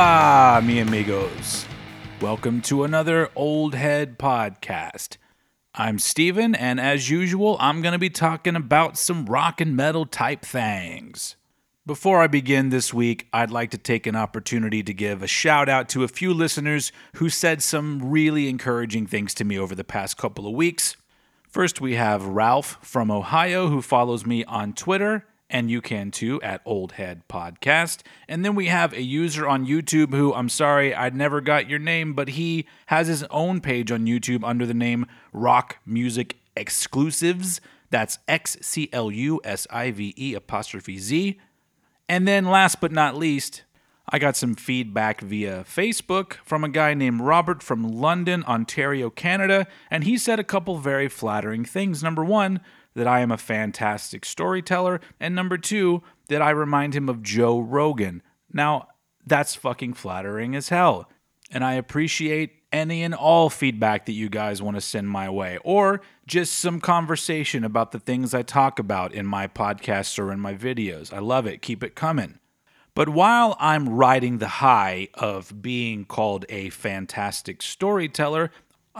Hola, mi amigos. Welcome to another Old Head podcast. I'm Steven, and as usual, I'm going to be talking about some rock and metal type things. Before I begin this week, I'd like to take an opportunity to give a shout out to a few listeners who said some really encouraging things to me over the past couple of weeks. First, we have Ralph from Ohio who follows me on Twitter and you can too at Old Head Podcast. And then we have a user on YouTube who I'm sorry I never got your name, but he has his own page on YouTube under the name Rock Music Exclusives. That's X C L U S I V E apostrophe Z. And then last but not least, I got some feedback via Facebook from a guy named Robert from London, Ontario, Canada, and he said a couple very flattering things. Number one, that I am a fantastic storyteller, and number two, that I remind him of Joe Rogan. Now, that's fucking flattering as hell. And I appreciate any and all feedback that you guys want to send my way, or just some conversation about the things I talk about in my podcasts or in my videos. I love it. Keep it coming. But while I'm riding the high of being called a fantastic storyteller,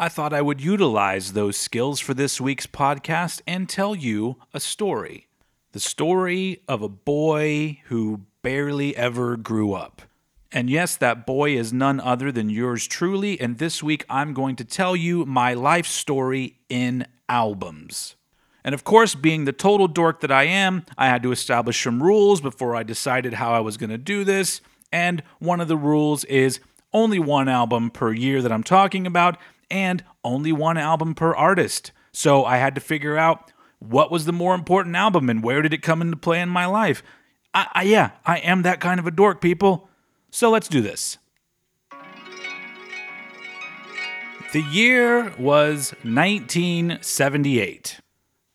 I thought I would utilize those skills for this week's podcast and tell you a story. The story of a boy who barely ever grew up. And yes, that boy is none other than yours truly, and this week I'm going to tell you my life story in albums. And of course, being the total dork that I am, I had to establish some rules before I decided how I was going to do this. And one of the rules is only one album per year that I'm talking about, and only one album per artist. So I had to figure out what was the more important album and where did it come into play in my life. I, I, yeah, I am that kind of a dork, people. So let's do this. The year was 1978.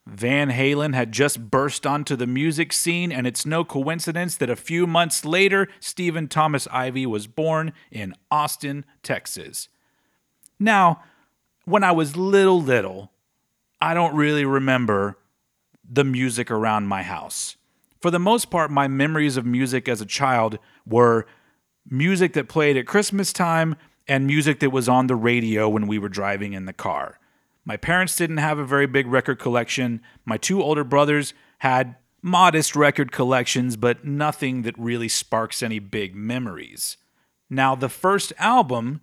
Van Halen had just burst onto the music scene, and it's no coincidence that a few months later, Stephen Thomas Ivy was born in Austin, Texas. Now, when I was little, little, I don't really remember the music around my house. For the most part, my memories of music as a child were music that played at Christmas time and music that was on the radio when we were driving in the car. My parents didn't have a very big record collection. My two older brothers had modest record collections, but nothing that really sparks any big memories. Now, the first album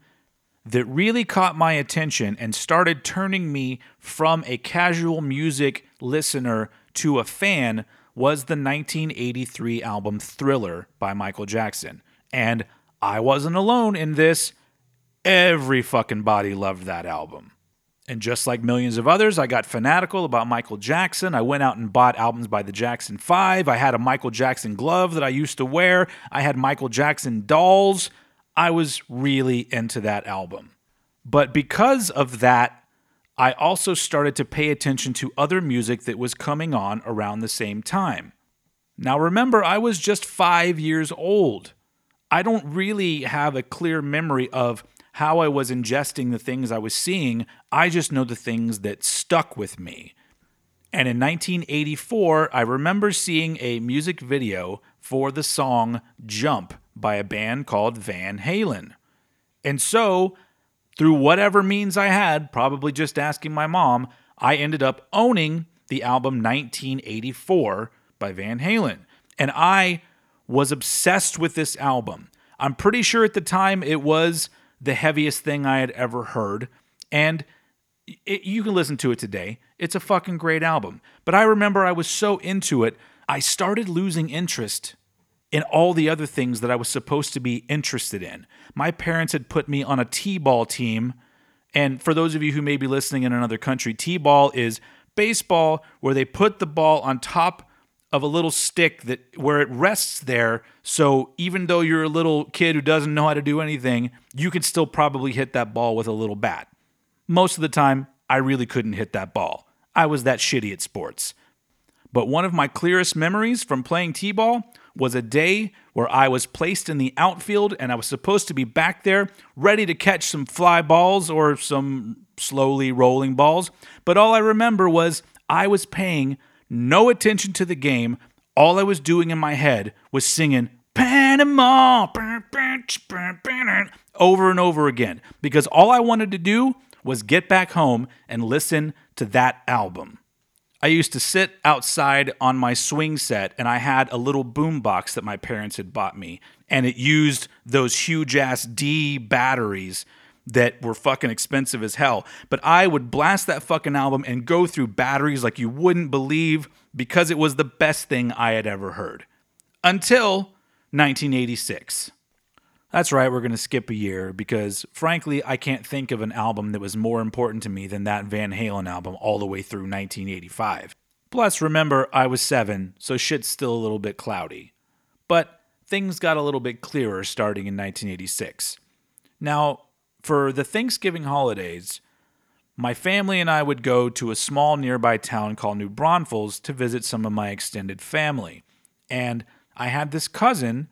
that really caught my attention and started turning me from a casual music listener to a fan was the 1983 album Thriller by Michael Jackson. And I wasn't alone in this. Every fucking body loved that album. And just like millions of others, I got fanatical about Michael Jackson. I went out and bought albums by the Jackson 5. I had a Michael Jackson glove that I used to wear. I had Michael Jackson dolls. I was really into that album. But because of that, I also started to pay attention to other music that was coming on around the same time. Now, remember, I was just five years old. I don't really have a clear memory of how I was ingesting the things I was seeing. I just know the things that stuck with me. And in 1984, I remember seeing a music video for the song Jump by a band called Van Halen. And so, through whatever means I had, probably just asking my mom, I ended up owning the album 1984 by Van Halen. And I was obsessed with this album. I'm pretty sure at the time it was the heaviest thing I had ever heard. And it, you can listen to it today. It's a fucking great album. But I remember I was so into it, I started losing interest in all the other things that I was supposed to be interested in. My parents had put me on a T ball team. And for those of you who may be listening in another country, T ball is baseball where they put the ball on top of a little stick that where it rests there so even though you're a little kid who doesn't know how to do anything you can still probably hit that ball with a little bat most of the time i really couldn't hit that ball i was that shitty at sports but one of my clearest memories from playing t-ball was a day where I was placed in the outfield and I was supposed to be back there ready to catch some fly balls or some slowly rolling balls. But all I remember was I was paying no attention to the game. All I was doing in my head was singing Panama, over and over again, because all I wanted to do was get back home and listen to that album. I used to sit outside on my swing set and I had a little boom box that my parents had bought me and it used those huge ass D batteries that were fucking expensive as hell. But I would blast that fucking album and go through batteries like you wouldn't believe because it was the best thing I had ever heard. Until 1986. That's right, we're going to skip a year because, frankly, I can't think of an album that was more important to me than that Van Halen album all the way through 1985. Plus, remember, I was seven, so shit's still a little bit cloudy. But things got a little bit clearer starting in 1986. Now, for the Thanksgiving holidays, my family and I would go to a small nearby town called New Braunfels to visit some of my extended family. And I had this cousin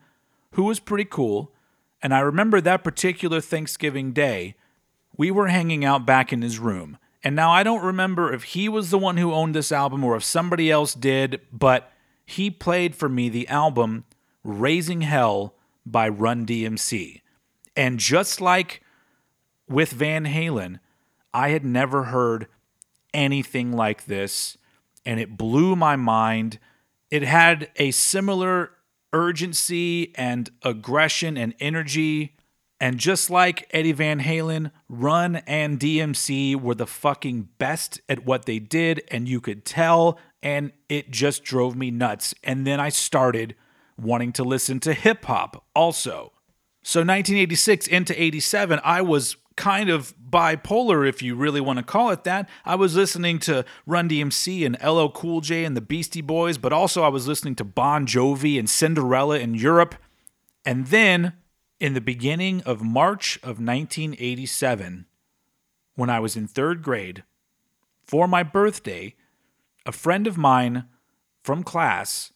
who was pretty cool and I remember that particular Thanksgiving day, we were hanging out back in his room. And now I don't remember if he was the one who owned this album or if somebody else did, but he played for me the album Raising Hell by Run DMC. And just like with Van Halen, I had never heard anything like this, and it blew my mind. It had a similar urgency and aggression and energy. And just like Eddie Van Halen, Run and DMC were the fucking best at what they did, and you could tell, and it just drove me nuts. And then I started wanting to listen to hip hop also. So 1986 into 87, I was kind of bipolar, if you really want to call it that. I was listening to Run DMC and LL Cool J and the Beastie Boys, but also I was listening to Bon Jovi and Cinderella in Europe. And then in the beginning of March of 1987, when I was in third grade, for my birthday, a friend of mine from class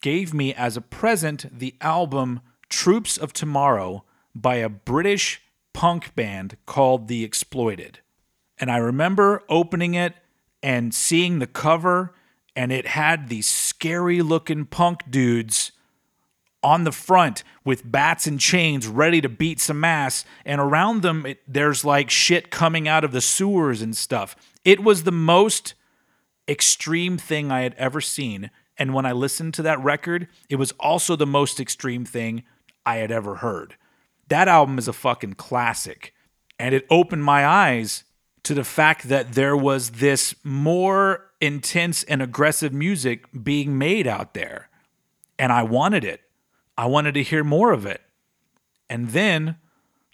gave me as a present the album Troops of Tomorrow by a British punk band called The Exploited. And I remember opening it and seeing the cover, and it had these scary looking punk dudes on the front with bats and chains ready to beat some ass. And around them, it, there's like shit coming out of the sewers and stuff. It was the most extreme thing I had ever seen. And when I listened to that record, it was also the most extreme thing I had ever heard. That album is a fucking classic. And it opened my eyes to the fact that there was this more intense and aggressive music being made out there. And I wanted it. I wanted to hear more of it. And then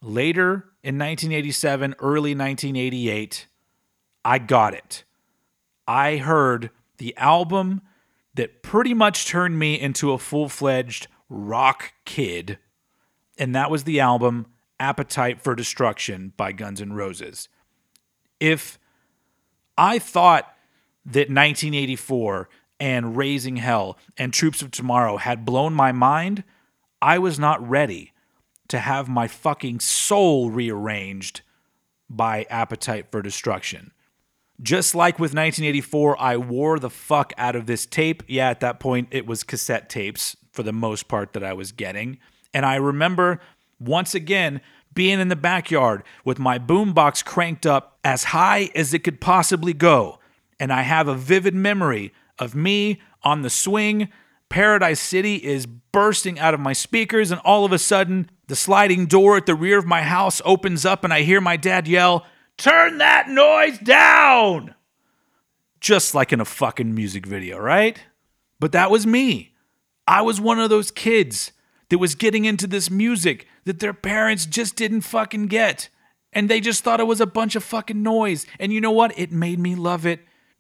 later in 1987, early 1988, I got it. I heard the album that pretty much turned me into a full fledged rock kid and that was the album Appetite for Destruction by Guns N' Roses. If I thought that 1984 and Raising Hell and Troops of Tomorrow had blown my mind, I was not ready to have my fucking soul rearranged by Appetite for Destruction. Just like with 1984, I wore the fuck out of this tape. Yeah, at that point, it was cassette tapes for the most part that I was getting. And I remember once again being in the backyard with my boombox cranked up as high as it could possibly go. And I have a vivid memory of me on the swing. Paradise City is bursting out of my speakers, and all of a sudden, the sliding door at the rear of my house opens up, and I hear my dad yell, Turn that noise down! Just like in a fucking music video, right? But that was me. I was one of those kids that was getting into this music that their parents just didn't fucking get. And they just thought it was a bunch of fucking noise. And you know what? It made me love it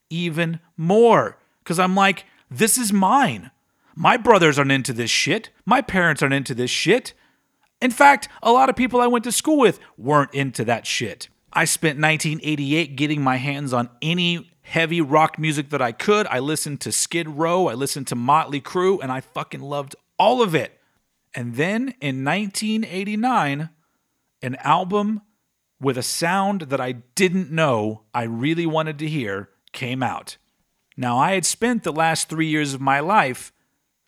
even more. Because I'm like, this is mine. My brothers aren't into this shit. My parents aren't into this shit. In fact, a lot of people I went to school with weren't into that shit. I spent 1988 getting my hands on any heavy rock music that I could. I listened to Skid Row, I listened to Motley Crue, and I fucking loved all of it. And then in 1989, an album with a sound that I didn't know I really wanted to hear came out. Now, I had spent the last three years of my life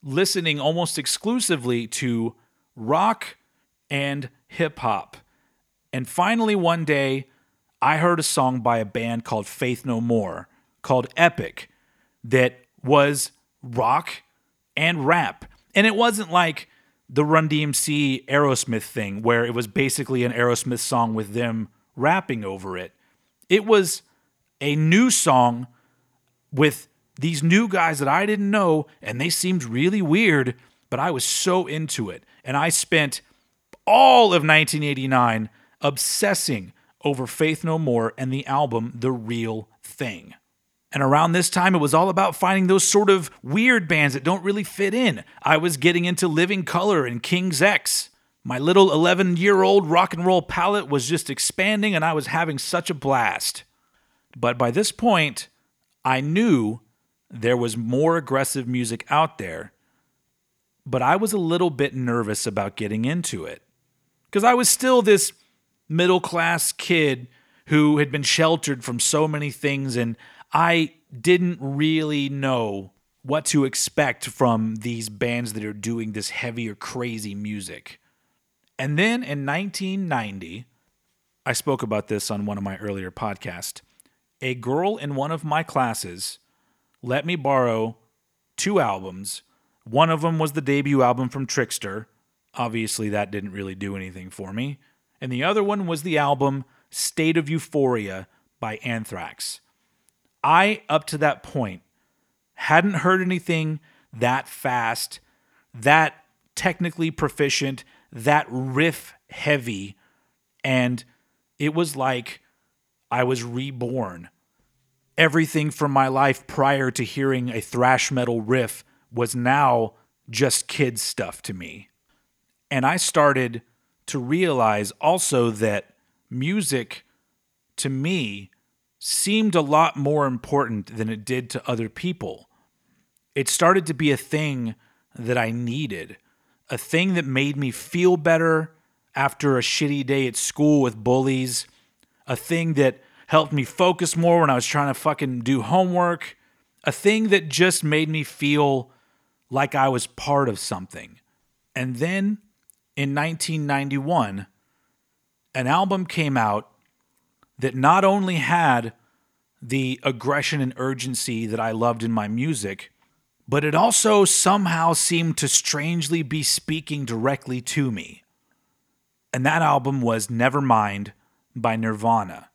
listening almost exclusively to rock and hip hop. And finally, one day, I heard a song by a band called Faith No More called Epic that was rock and rap. And it wasn't like the Run DMC Aerosmith thing where it was basically an Aerosmith song with them rapping over it. It was a new song with these new guys that I didn't know, and they seemed really weird, but I was so into it. And I spent all of 1989 obsessing over Faith No More and the album The Real Thing. And around this time, it was all about finding those sort of weird bands that don't really fit in. I was getting into Living Colour and King's X. My little 11 year old rock and roll palette was just expanding, and I was having such a blast. But by this point, I knew there was more aggressive music out there, but I was a little bit nervous about getting into it. Because I was still this middle class kid who had been sheltered from so many things, and I didn't really know what to expect from these bands that are doing this heavier, crazy music. And then in 1990, I spoke about this on one of my earlier podcasts. A girl in one of my classes let me borrow two albums. One of them was the debut album from Trixter. Obviously, that didn't really do anything for me. And the other one was the album State of Euphoria by Anthrax. I, up to that point, hadn't heard anything that fast, that technically proficient, that riff heavy. And it was like I was reborn. Everything from my life prior to hearing a thrash metal riff was now just kid stuff to me. And I started to realize also that music to me seemed a lot more important than it did to other people. It started to be a thing that I needed, a thing that made me feel better after a shitty day at school with bullies, a thing that helped me focus more when I was trying to fucking do homework, a thing that just made me feel like I was part of something. And then in 1991, an album came out that not only had the aggression and urgency that I loved in my music, but it also somehow seemed to strangely be speaking directly to me. And that album was Nevermind by Nirvana.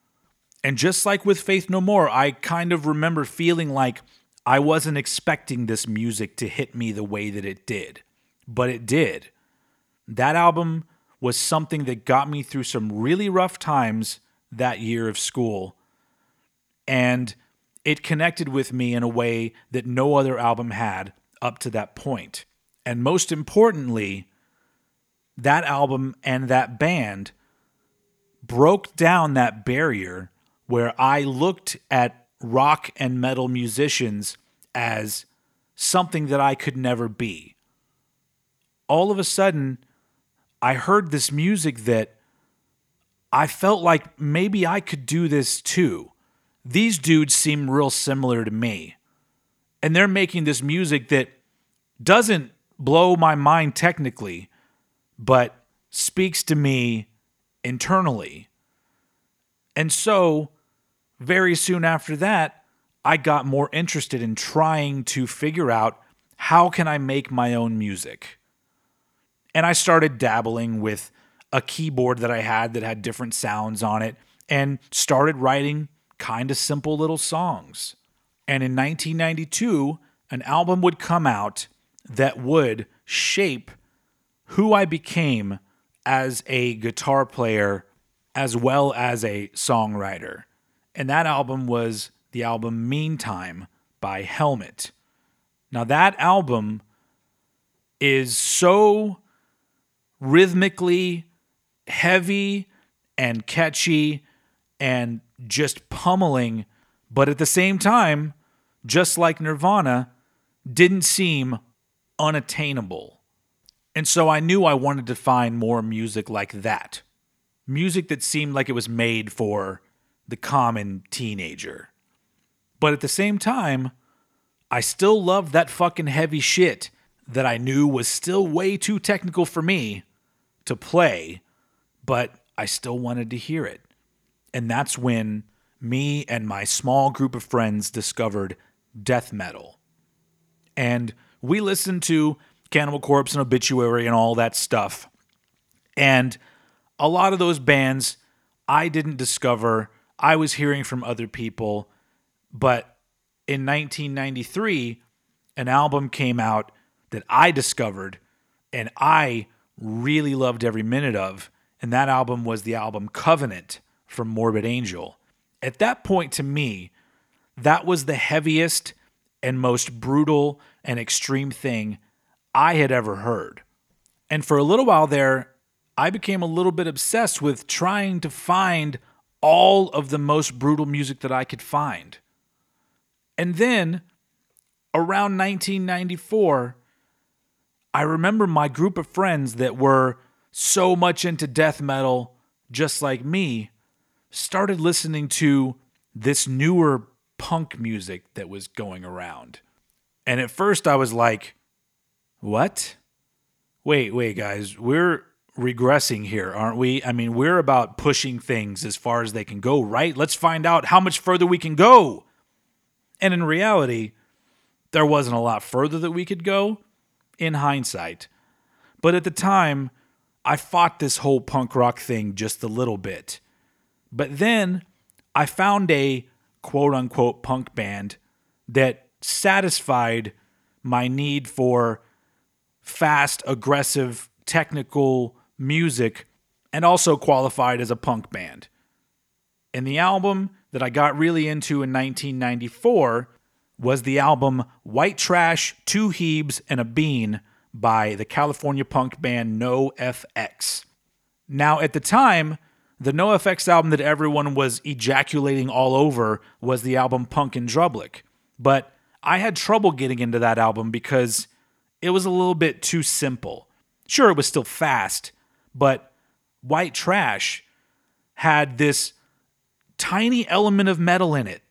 And just like with Faith No More, I kind of remember feeling like I wasn't expecting this music to hit me the way that it did, but it did. That album was something that got me through some really rough times that year of school. And it connected with me in a way that no other album had up to that point. And most importantly, that album and that band broke down that barrier where I looked at rock and metal musicians as something that I could never be. All of a sudden, I heard this music that I felt like maybe I could do this too. These dudes seem real similar to me. And they're making this music that doesn't blow my mind technically, but speaks to me internally. And so, very soon after that, I got more interested in trying to figure out how can I make my own music. And I started dabbling with a keyboard that I had that had different sounds on it and started writing kind of simple little songs. And in 1992, an album would come out that would shape who I became as a guitar player as well as a songwriter. And that album was the album Meantime by Helmet. Now, that album is so rhythmically heavy and catchy and just pummeling, but at the same time, just like Nirvana, didn't seem unattainable. And so I knew I wanted to find more music like that. Music that seemed like it was made for the common teenager. But at the same time, I still loved that fucking heavy shit that I knew was still way too technical for me to play, but I still wanted to hear it. And that's when me and my small group of friends discovered death metal. And we listened to Cannibal Corpse and Obituary and all that stuff. And a lot of those bands I didn't discover, I was hearing from other people. But in 1993, an album came out that I discovered and I really loved every minute of. And that album was the album Covenant from Morbid Angel. At that point, to me, that was the heaviest and most brutal and extreme thing I had ever heard. And for a little while there, I became a little bit obsessed with trying to find all of the most brutal music that I could find. And then around 1994, I remember my group of friends that were so much into death metal, just like me, started listening to this newer punk music that was going around. And at first I was like, what? Wait, wait, guys, we're regressing here, aren't we? I mean, we're about pushing things as far as they can go, right? Let's find out how much further we can go. And in reality, there wasn't a lot further that we could go in hindsight. But at the time, I fought this whole punk rock thing just a little bit. But then I found a quote unquote punk band that satisfied my need for fast, aggressive, technical music and also qualified as a punk band. And the album that I got really into in 1994 was the album White Trash, Two Heebs, and a Bean by the California punk band NoFX. Now, at the time, the NoFX album that everyone was ejaculating all over was the album Punk in Drublic. But I had trouble getting into that album because it was a little bit too simple. Sure, it was still fast, but White Trash had this tiny element of metal in it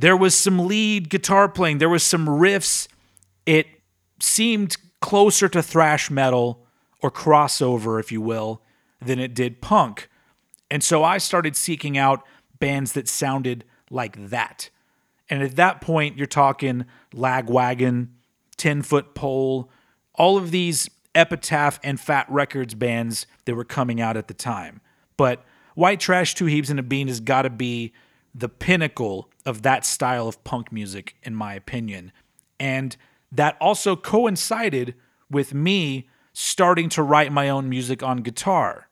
there was some lead guitar playing, there was some riffs. It seemed closer to thrash metal or crossover, if you will, than it did punk. And so I started seeking out bands that sounded like that. And at that point, you're talking Lagwagon, 10 Foot Pole, all of these Epitaph and Fat Records bands that were coming out at the time. But White Trash, Two Heebs, and a Bean has got to be the pinnacle of that style of punk music, in my opinion. And that also coincided with me starting to write my own music on guitar.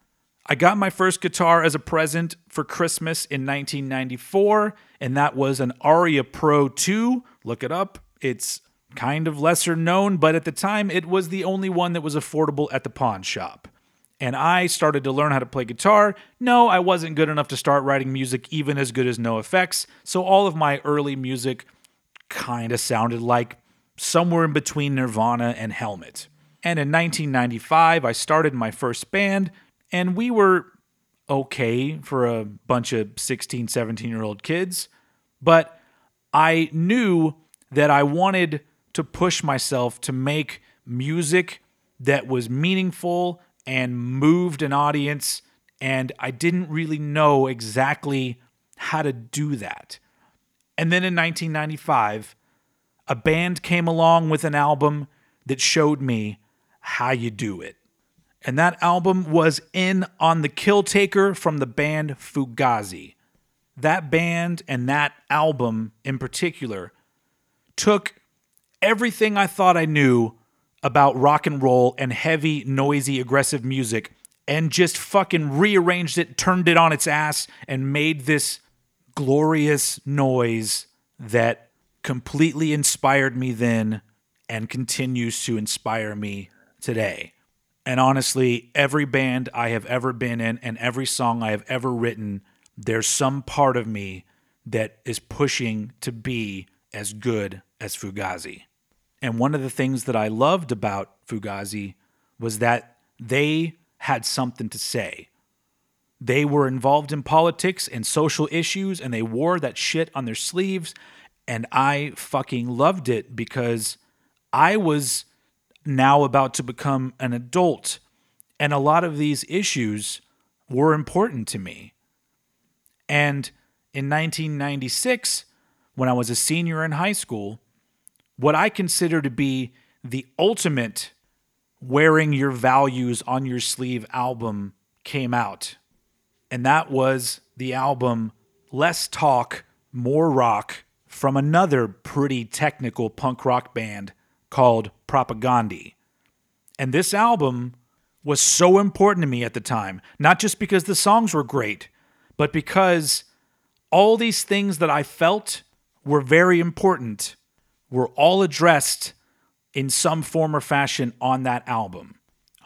I got my first guitar as a present for Christmas in 1994, and that was an Aria Pro 2. Look it up. It's kind of lesser known, but at the time it was the only one that was affordable at the pawn shop and I started to learn how to play guitar. No, I wasn't good enough to start writing music even as good as NoFX, so all of my early music kind of sounded like somewhere in between Nirvana and Helmet. And in 1995, I started my first band, and we were okay for a bunch of 16, 17 year old kids, but I knew that I wanted to push myself to make music that was meaningful and moved an audience. And I didn't really know exactly how to do that. And then in 1995, a band came along with an album that showed me how you do it. And that album was In on the Kill Taker from the band Fugazi. That band and that album in particular took everything I thought I knew about rock and roll and heavy, noisy, aggressive music and just fucking rearranged it, turned it on its ass, and made this glorious noise that completely inspired me then and continues to inspire me today. And honestly, every band I have ever been in and every song I have ever written, there's some part of me that is pushing to be as good as Fugazi. And one of the things that I loved about Fugazi was that they had something to say. They were involved in politics and social issues, and they wore that shit on their sleeves. And I fucking loved it because I was now about to become an adult, and a lot of these issues were important to me. And in 1996, when I was a senior in high school, what I consider to be the ultimate wearing your values on your sleeve album came out. And that was the album Less Talk, More Rock from another pretty technical punk rock band called Propagandhi. And this album was so important to me at the time, not just because the songs were great, but because all these things that I felt were very important were all addressed in some form or fashion on that album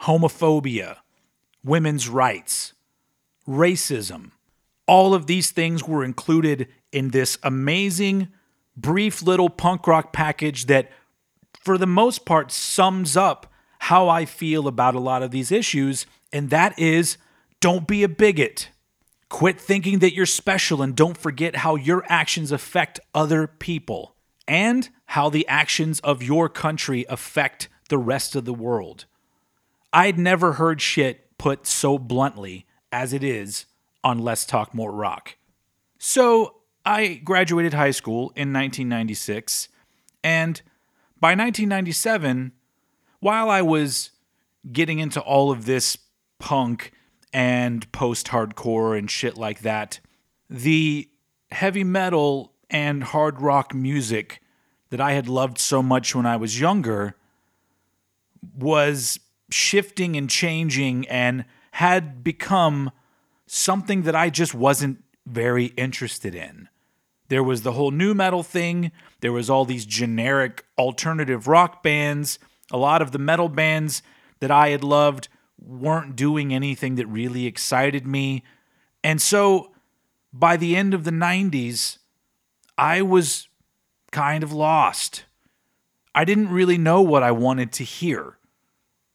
homophobia, women's rights, racism. All of these things were included in this amazing, brief little punk rock package that, for the most part, sums up how I feel about a lot of these issues, and that is don't be a bigot. Quit thinking that you're special and don't forget how your actions affect other people and how the actions of your country affect the rest of the world. I'd never heard shit put so bluntly as it is on Less Talk More Rock. So I graduated high school in 1996, and by 1997, while I was getting into all of this punk and post hardcore and shit like that, the heavy metal and hard rock music that I had loved so much when I was younger was shifting and changing and had become something that I just wasn't very interested in. There was the whole nu metal thing, there was all these generic alternative rock bands. A lot of the metal bands that I had loved weren't doing anything that really excited me. And so by the end of the 90s, I was kind of lost. I didn't really know what I wanted to hear.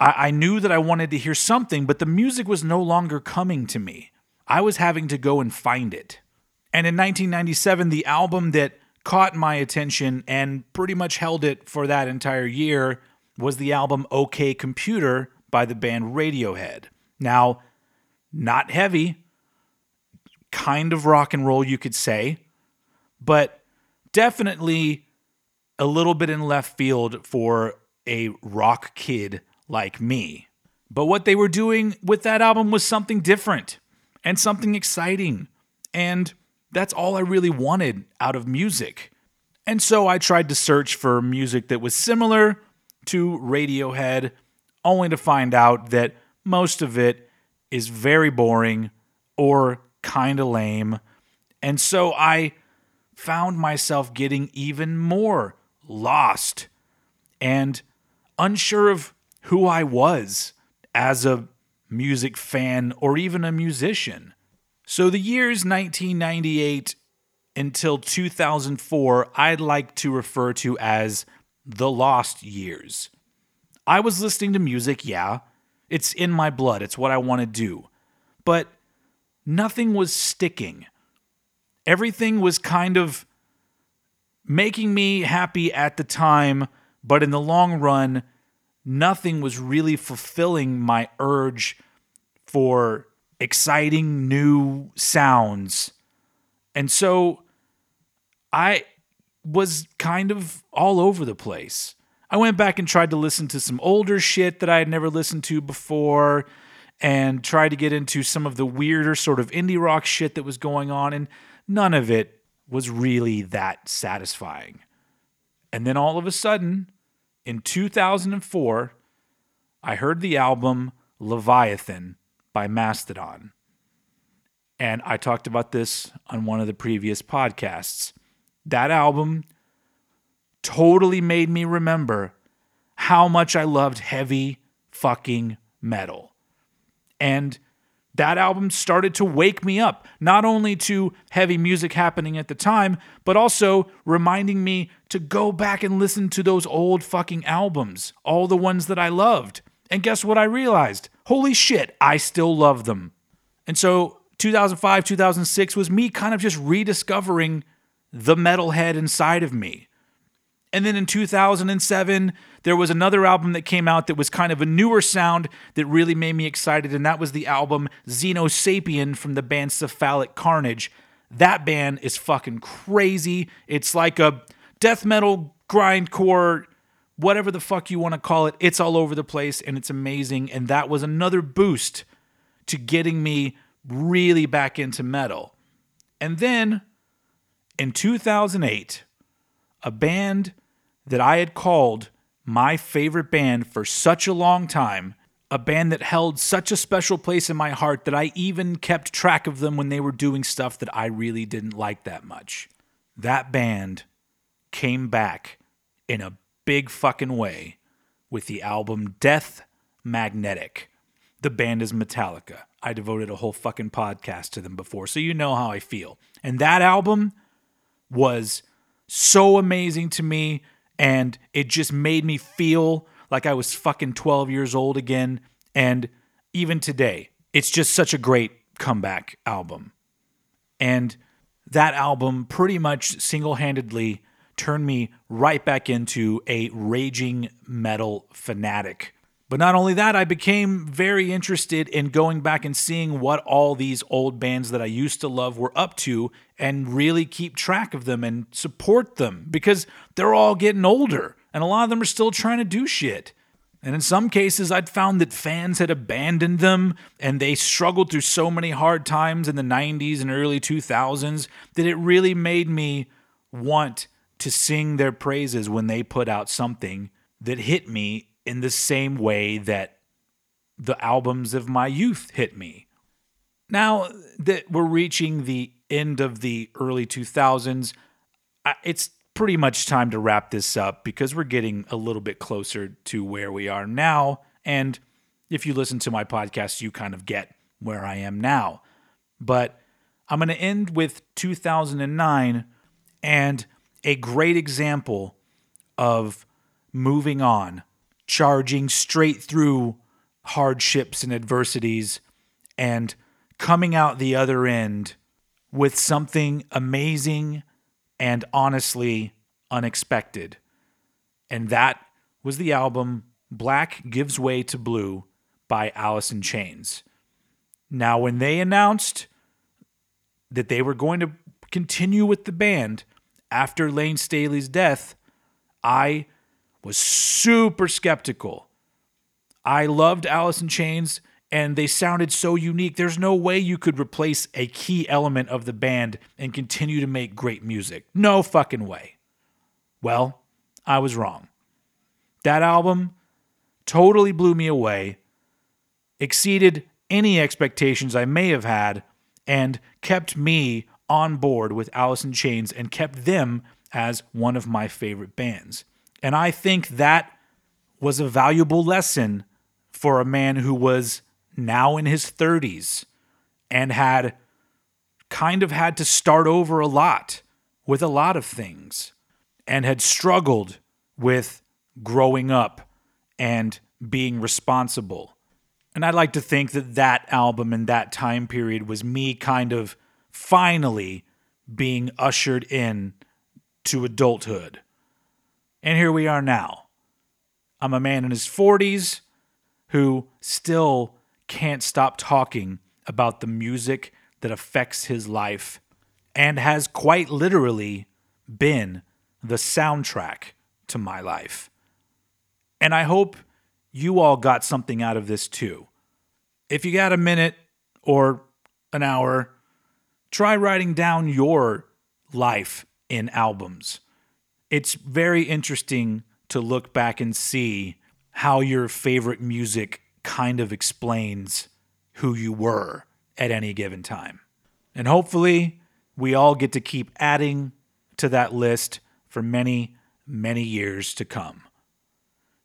I, I, knew that I wanted to hear something, but the music was no longer coming to me. I was having to go and find it. And in 1997, the album that caught my attention and pretty much held it for that entire year was the album OK Computer by the band Radiohead. Now, not heavy, kind of rock and roll, you could say, but definitely a little bit in left field for a rock kid like me. But what they were doing with that album was something different and something exciting. And that's all I really wanted out of music. And so I tried to search for music that was similar to Radiohead, only to find out that most of it is very boring or kind of lame. And so I found myself getting even more lost and unsure of who I was as a music fan or even a musician. So, the years 1998 until 2004, I'd like to refer to as the lost years. I was listening to music, yeah, it's in my blood, it's what I want to do, but nothing was sticking. Everything was kind of making me happy at the time, but in the long run, nothing was really fulfilling my urge for exciting new sounds. And so I was kind of all over the place. I went back and tried to listen to some older shit that I had never listened to before and tried to get into some of the weirder sort of indie rock shit that was going on. And none of it was really that satisfying. And then all of a sudden, in 2004, I heard the album Leviathan by Mastodon. And I talked about this on one of the previous podcasts. That album totally made me remember how much I loved heavy fucking metal. And that album started to wake me up, not only to heavy music happening at the time, but also reminding me to go back and listen to those old fucking albums, all the ones that I loved. And guess what I realized? Holy shit, I still love them. And so 2005, 2006 was me kind of just rediscovering the metalhead inside of me. And then in 2007, there was another album that came out that was kind of a newer sound that really made me excited, and that was the album Xenosapien from the band Cephalic Carnage. That band is fucking crazy. It's like a death metal, grindcore, whatever the fuck you want to call it. It's all over the place and it's amazing. And that was another boost to getting me really back into metal. And then in 2008, a band that I had called my favorite band for such a long time, a band that held such a special place in my heart that I even kept track of them when they were doing stuff that I really didn't like that much. That band came back in a big fucking way with the album Death Magnetic. The band is Metallica. I devoted a whole fucking podcast to them before, so you know how I feel. And that album was so amazing to me and it just made me feel like I was fucking 12 years old again and even today it's just such a great comeback album and that album pretty much single-handedly turned me right back into a raging metal fanatic but not only that, I became very interested in going back and seeing what all these old bands that I used to love were up to and really keep track of them and support them because they're all getting older and a lot of them are still trying to do shit. And in some cases, I'd found that fans had abandoned them and they struggled through so many hard times in the 90s and early 2000s that it really made me want to sing their praises when they put out something that hit me in the same way that the albums of my youth hit me. Now that we're reaching the end of the early 2000s, it's pretty much time to wrap this up because we're getting a little bit closer to where we are now. And if you listen to my podcast, you kind of get where I am now. But I'm going to end with 2009 and a great example of moving on charging straight through hardships and adversities and coming out the other end with something amazing and honestly unexpected. And that was the album Black Gives Way to Blue by Alice in Chains. Now, when they announced that they were going to continue with the band after Lane Staley's death, I was super skeptical. I loved Alice in Chains and they sounded so unique. There's no way you could replace a key element of the band and continue to make great music. No fucking way. Well, I was wrong. That album totally blew me away, exceeded any expectations I may have had, and kept me on board with Alice in Chains and kept them as one of my favorite bands. And I think that was a valuable lesson for a man who was now in his 30s and had kind of had to start over a lot with a lot of things and had struggled with growing up and being responsible. And I'd like to think that that album and that time period was me kind of finally being ushered in to adulthood. And here we are now. I'm a man in his 40s who still can't stop talking about the music that affects his life and has quite literally been the soundtrack to my life. And I hope you all got something out of this too. If you got a minute or an hour, try writing down your life in albums it's very interesting to look back and see how your favorite music kind of explains who you were at any given time. And hopefully, we all get to keep adding to that list for many, many years to come.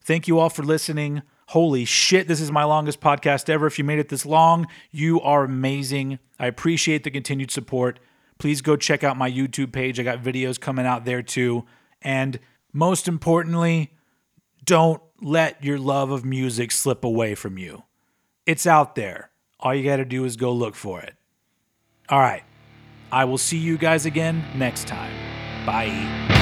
Thank you all for listening. Holy shit, this is my longest podcast ever. If you made it this long, you are amazing. I appreciate the continued support. Please go check out my YouTube page. I got videos coming out there too. And most importantly, don't let your love of music slip away from you. It's out there. All you got to do is go look for it. All right. I will see you guys again next time. Bye.